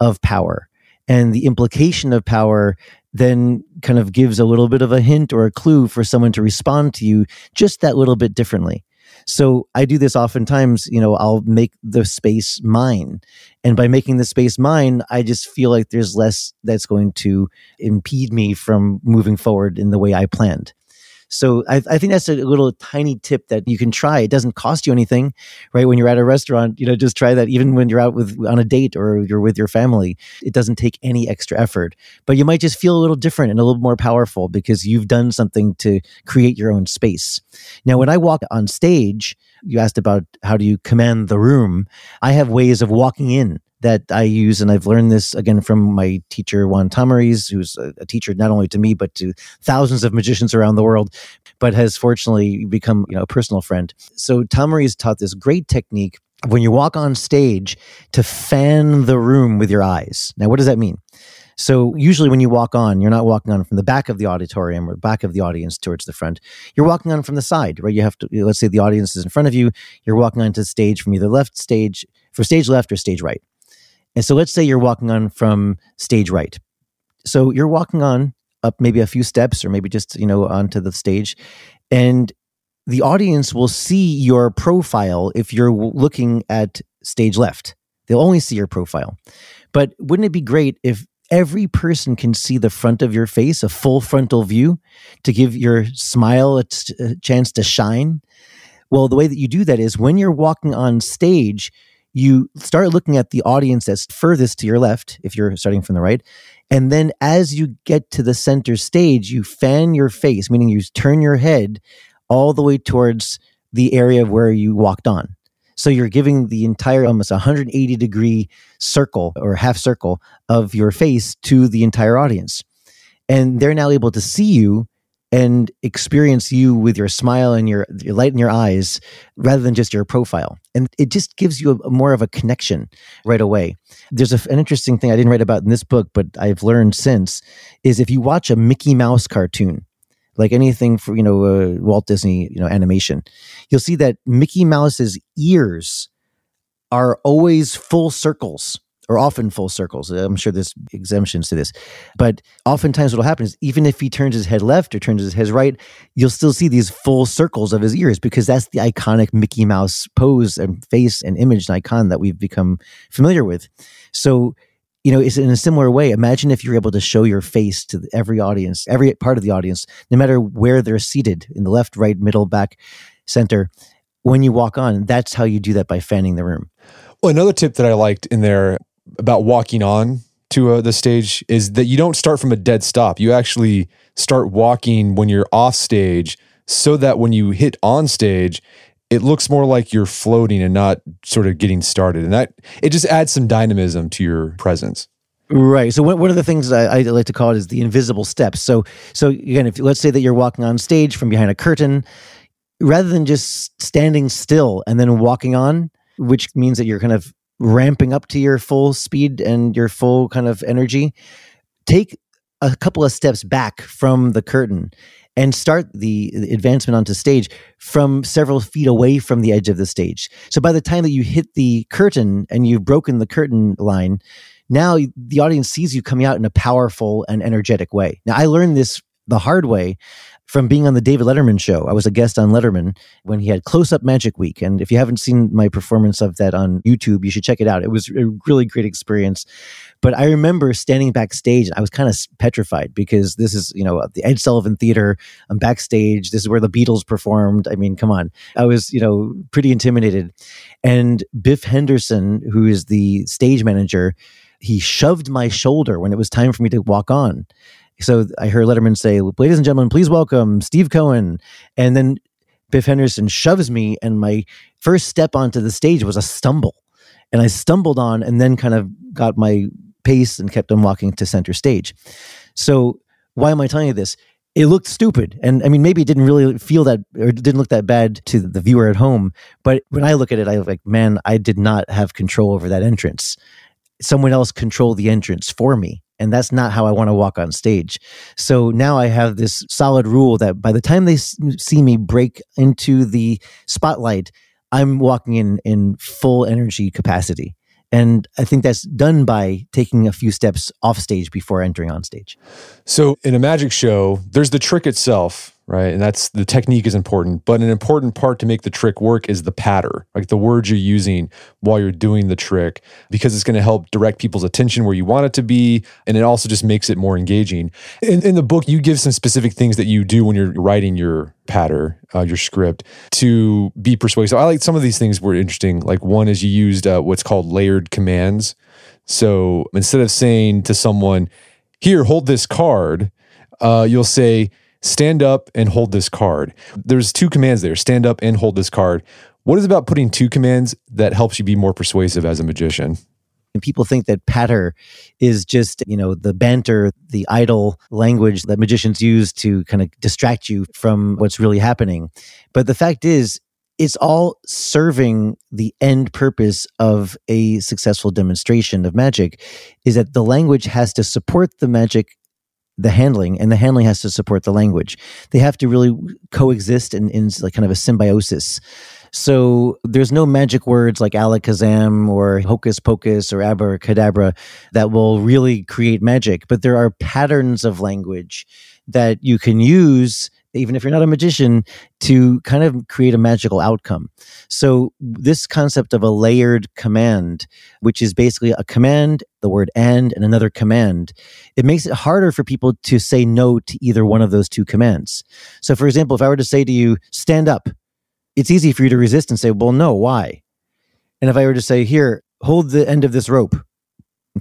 of power. And the implication of power then kind of gives a little bit of a hint or a clue for someone to respond to you just that little bit differently. So I do this oftentimes, you know, I'll make the space mine. And by making the space mine, I just feel like there's less that's going to impede me from moving forward in the way I planned. So I, I, think that's a little tiny tip that you can try. It doesn't cost you anything, right? When you're at a restaurant, you know, just try that. Even when you're out with on a date or you're with your family, it doesn't take any extra effort. But you might just feel a little different and a little more powerful because you've done something to create your own space. Now, when I walk on stage, you asked about how do you command the room. I have ways of walking in that I use, and I've learned this again from my teacher Juan Tamariz, who's a, a, teacher not only to me but to thousands of magicians around the world, but has fortunately become you know a personal friend. So Tamariz taught this great technique when you walk on stage to fan the room with your eyes. Now, what does that mean? So usually when you walk on, you're not walking on from the back of the auditorium or back of the audience towards the front. You're walking on from the side, right? You have to, let's say the audience is in front of you. You're walking onto the stage from either left stage, for stage left or stage right. And so let's say you're walking on from stage right. So you're walking on up maybe a few steps or maybe just, you know, onto the stage. And the audience will see your profile if you're looking at stage left. They'll only see your profile. But wouldn't it be great if every person can see the front of your face, a full frontal view to give your smile a, t- a chance to shine? Well, the way that you do that is when you're walking on stage, you start looking at the audience that's furthest to your left, if you're starting from the right. And then as you get to the center stage, you fan your face, meaning you turn your head all the way towards the area where you walked on. So you're giving the entire almost 180 degree circle or half circle of your face to the entire audience. And they're now able to see you and experience you with your smile and your, your light in your eyes rather than just your profile. And it just gives you a, more of a connection right away. There's a, an interesting thing I didn't write about in this book, but I've learned since is if you watch a Mickey Mouse cartoon, like anything for you know uh, Walt Disney you know animation, you'll see that Mickey Mouse's ears are always full circles or often full circles. I'm sure there's exemptions to this, but oftentimes what'll happen is even if he turns his head left or turns his head right, you'll still see these full circles of his ears because that's the iconic Mickey Mouse pose and face and image and icon that we've become familiar with. So you know, it's in a similar way. Imagine if you're able to show your face to every audience, every part of the audience, no matter where they're seated in the left, right, middle, back, center. When you walk on, that's how you do that by fanning the room. Well, another tip that I liked in there about walking on to uh, the stage is that you don't start from a dead stop. You actually start walking when you're off stage so that when you hit on stage, it looks more like you're floating and not sort of getting started. And that it just adds some dynamism to your presence. Right. So one, of the things I, I like to call it is the invisible steps. So so again, if let's say that you're walking on stage from behind a curtain, rather than just standing still and then walking on, which means that you're kind of ramping up to your full speed and your full kind of energy, take a couple of steps back from the curtain and start the advancement onto stage from several feet away from the edge of the stage. So by the time that you hit the curtain and you've broken the curtain line, now the audience sees you coming out in a powerful and energetic way. Now I learned this the hard way from being on the David Letterman show. I was a guest on Letterman when he had Close Up Magic Week. And if you haven't seen my performance of that on YouTube, you should check it out. It was a really great experience. But I remember standing backstage, I was kind of petrified because this is, you know, the Ed Sullivan Theater. I'm backstage. This is where the Beatles performed. I mean, come on. I was, you know, pretty intimidated. And Biff Henderson, who is the stage manager, he shoved my shoulder when it was time for me to walk on. So I heard Letterman say, "Ladies and gentlemen, please welcome Steve Cohen." And then Biff Henderson shoves me, and my first step onto the stage was a stumble, and I stumbled on, and then kind of got my pace and kept on walking to center stage. So why am I telling you this? It looked stupid, and I mean, maybe it didn't really feel that, or didn't look that bad to the viewer at home. But when I look at it, I like, man, I did not have control over that entrance. Someone else controlled the entrance for me and that's not how I want to walk on stage. So now I have this solid rule that by the time they see me break into the spotlight, I'm walking in in full energy capacity. And I think that's done by taking a few steps off stage before entering on stage. So in a magic show, there's the trick itself, right? And that's the technique is important, but an important part to make the trick work is the patter, like the words you're using while you're doing the trick, because it's going to help direct people's attention where you want it to be. And it also just makes it more engaging. In, in the book, you give some specific things that you do when you're writing your patter, uh, your script to be persuasive. I like some of these things were interesting. Like one is you used uh, what's called layered commands. So instead of saying to someone, here, hold this card, uh, you'll say, stand up and hold this card. There's two commands there stand up and hold this card. What is about putting two commands that helps you be more persuasive as a magician? And people think that patter is just, you know, the banter, the idle language that magicians use to kind of distract you from what's really happening. But the fact is, it's all serving the end purpose of a successful demonstration of magic is that the language has to support the magic the handling and the handling has to support the language. They have to really coexist in, in like kind of a symbiosis. So there's no magic words like alakazam or hocus pocus or abracadabra that will really create magic, but there are patterns of language that you can use even if you're not a magician, to kind of create a magical outcome. So, this concept of a layered command, which is basically a command, the word and, and another command, it makes it harder for people to say no to either one of those two commands. So, for example, if I were to say to you, stand up, it's easy for you to resist and say, well, no, why? And if I were to say, here, hold the end of this rope,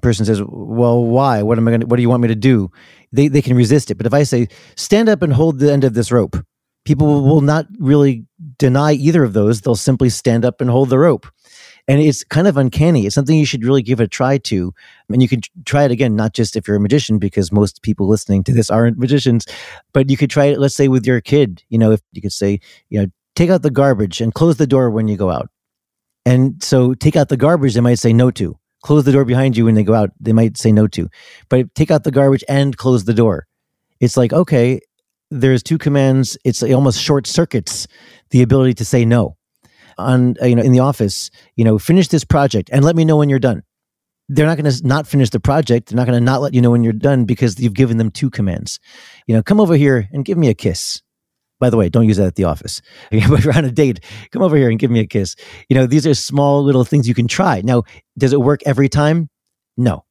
person says, "Well, why? What am I going? What do you want me to do?" They they can resist it. But if I say, "Stand up and hold the end of this rope," people will not really deny either of those. They'll simply stand up and hold the rope, and it's kind of uncanny. It's something you should really give a try to, and you can try it again, not just if you're a magician, because most people listening to this aren't magicians, but you could try it. Let's say with your kid, you know, if you could say, you know, take out the garbage and close the door when you go out. And so take out the garbage, they might say no to close the door behind you when they go out. They might say no to, but take out the garbage and close the door. It's like, okay, there's two commands. It's it almost short circuits the ability to say no. On, uh, you know, in the office, you know, finish this project and let me know when you're done. They're not going to not finish the project. They're not going to not let you know when you're done because you've given them two commands. You know, come over here and give me a kiss by the way, don't use that at the office. if you're on a date, come over here and give me a kiss. You know, these are small little things you can try. Now, does it work every time? No.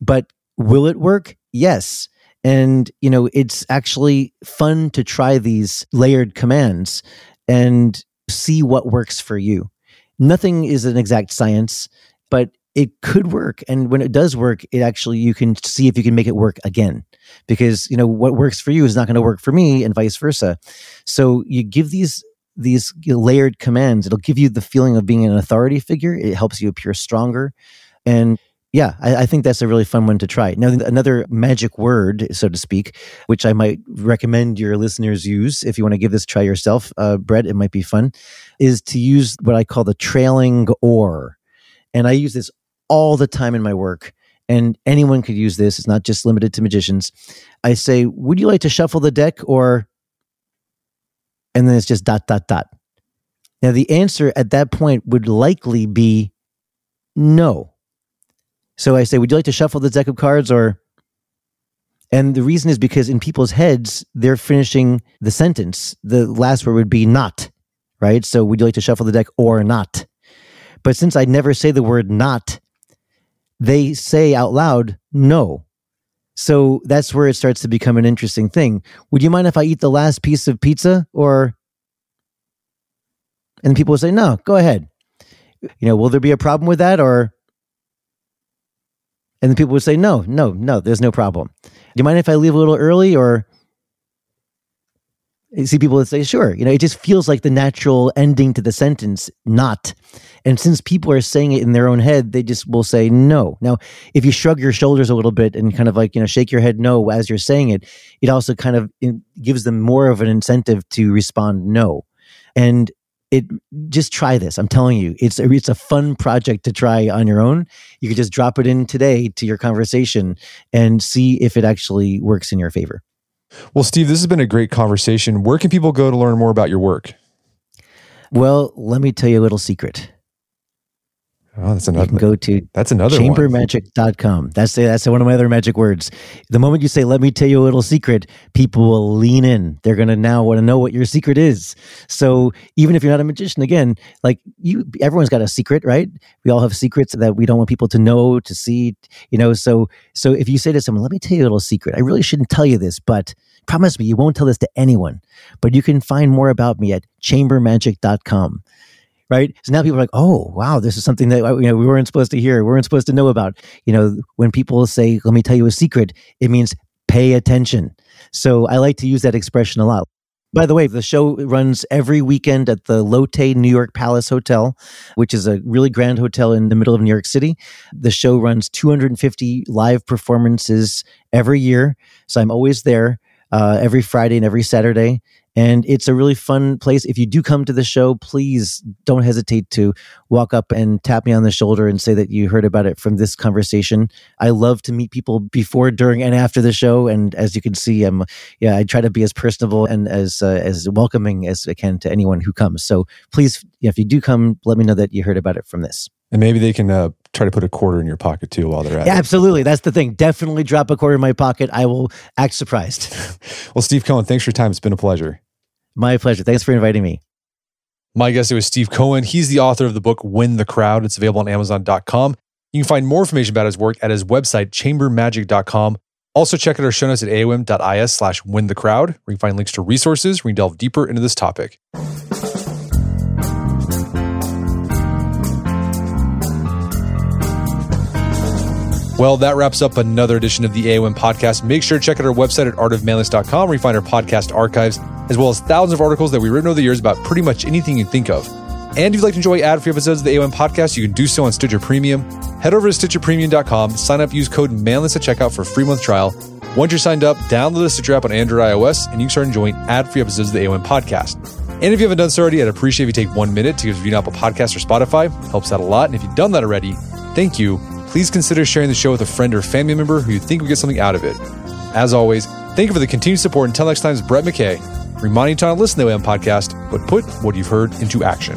But will it work? Yes. And, you know, it's actually fun to try these layered commands and see what works for you. Nothing is an exact science, but it could work. And when it does work, it actually, you can see if you can make it work again because, you know, what works for you is not going to work for me and vice versa. So you give these these layered commands it'll give you the feeling of being an authority figure it helps you appear stronger and yeah, I, I, think that's a really fun one to try. Now, another magic word, so to speak, which I might recommend your listeners use if you want to give this try yourself, uh, Brett, it might be fun, is to use what I call the trailing or. And I use this all the time in my work, and anyone could use this. It's not just limited to magicians. I say, Would you like to shuffle the deck or. And then it's just dot, dot, dot. Now, the answer at that point would likely be no so I say, would you like to shuffle the deck of cards or? And the reason is because in people's heads, they're finishing the sentence. The last word would be not, right? So would you like to shuffle the deck or not? But since I never say the word not, they say out loud no. So that's where it starts to become an interesting thing. Would you mind if I eat the last piece of pizza or? And people say, no, go ahead. You know, will there be a problem with that or? And then people would say, no, no, no, there's no problem. Do you mind if I leave a little early? Or you see people that say, sure. You know, it just feels like the natural ending to the sentence, not. And since people are saying it in their own head, they just will say no. Now, if you shrug your shoulders a little bit and kind of like, you know, shake your head no as you're saying it, it also kind of gives them more of an incentive to respond no. And it just try this. I'm telling you, it's a, it's a fun project to try on your own. You could just drop it in today to your conversation and see if it actually works in your favor. Well, Steve, this has been a great conversation. Where can people go to learn more about your work? Well, let me tell you a little secret. Oh, that's another. You can go to that's another chambermagic.com. That's that's one of my other magic words. The moment you say, "Let me tell you a little secret," people will lean in. They're going to now want to know what your secret is. So even if you're not a magician, again, like you, everyone's got a secret, right? We all have secrets that we don't want people to know, to see. You know, so so if you say to someone, "Let me tell you a little secret," I really shouldn't tell you this, but promise me you won't tell this to anyone. But you can find more about me at chambermagic.com right? So now people are like, oh, wow, this is something that uh, you know we weren't supposed to hear, we weren't supposed to know about. You know, when people say, "Let me tell you a secret," it means pay attention. So I like to use that expression a lot. By the way, the show runs every weekend at the Lotte New York Palace Hotel, which is a really grand hotel in the middle of New York City. The show runs 250 live performances every year. So I'm always there uh, every Friday and every Saturday. And it's a really fun place. If you do come to the show, please don't hesitate to walk up and tap me on the shoulder and say that you heard about it from this conversation. I love to meet people before, during, and after the show. And as you can see, I'm yeah, I try to be as personable and as uh, as welcoming as I can to anyone who comes. So please, if you do come, let me know that you heard about it from this. And maybe they can uh, try to put a quarter in your pocket too while they're at yeah, it. Absolutely. That's the thing. Definitely drop a quarter in my pocket. I will act surprised. well, Steve Cohen, thanks for your time. It's been a pleasure. My pleasure. Thanks for inviting me. My guest was Steve Cohen. He's the author of the book Win the Crowd. It's available on Amazon.com. You can find more information about his work at his website, chambermagic.com. Also, check out our show notes at aom.is slash win the crowd, where you can find links to resources where you delve deeper into this topic. Well, that wraps up another edition of the AOM podcast. Make sure to check out our website at artofmanliness.com where you find our podcast archives, as well as thousands of articles that we've written over the years about pretty much anything you think of. And if you'd like to enjoy ad-free episodes of the AOM podcast, you can do so on Stitcher Premium. Head over to stitcherpremium.com, sign up, use code manliness at checkout for a free month trial. Once you're signed up, download the Stitcher app on Android iOS, and you can start enjoying ad-free episodes of the AOM podcast. And if you haven't done so already, I'd appreciate if you take one minute to give a review on Apple Podcasts or Spotify. Helps out a lot. And if you've done that already, thank you please consider sharing the show with a friend or family member who you think would get something out of it. As always, thank you for the continued support. Until next time, it's Brett McKay, reminding you to listen to the AM podcast, but put what you've heard into action.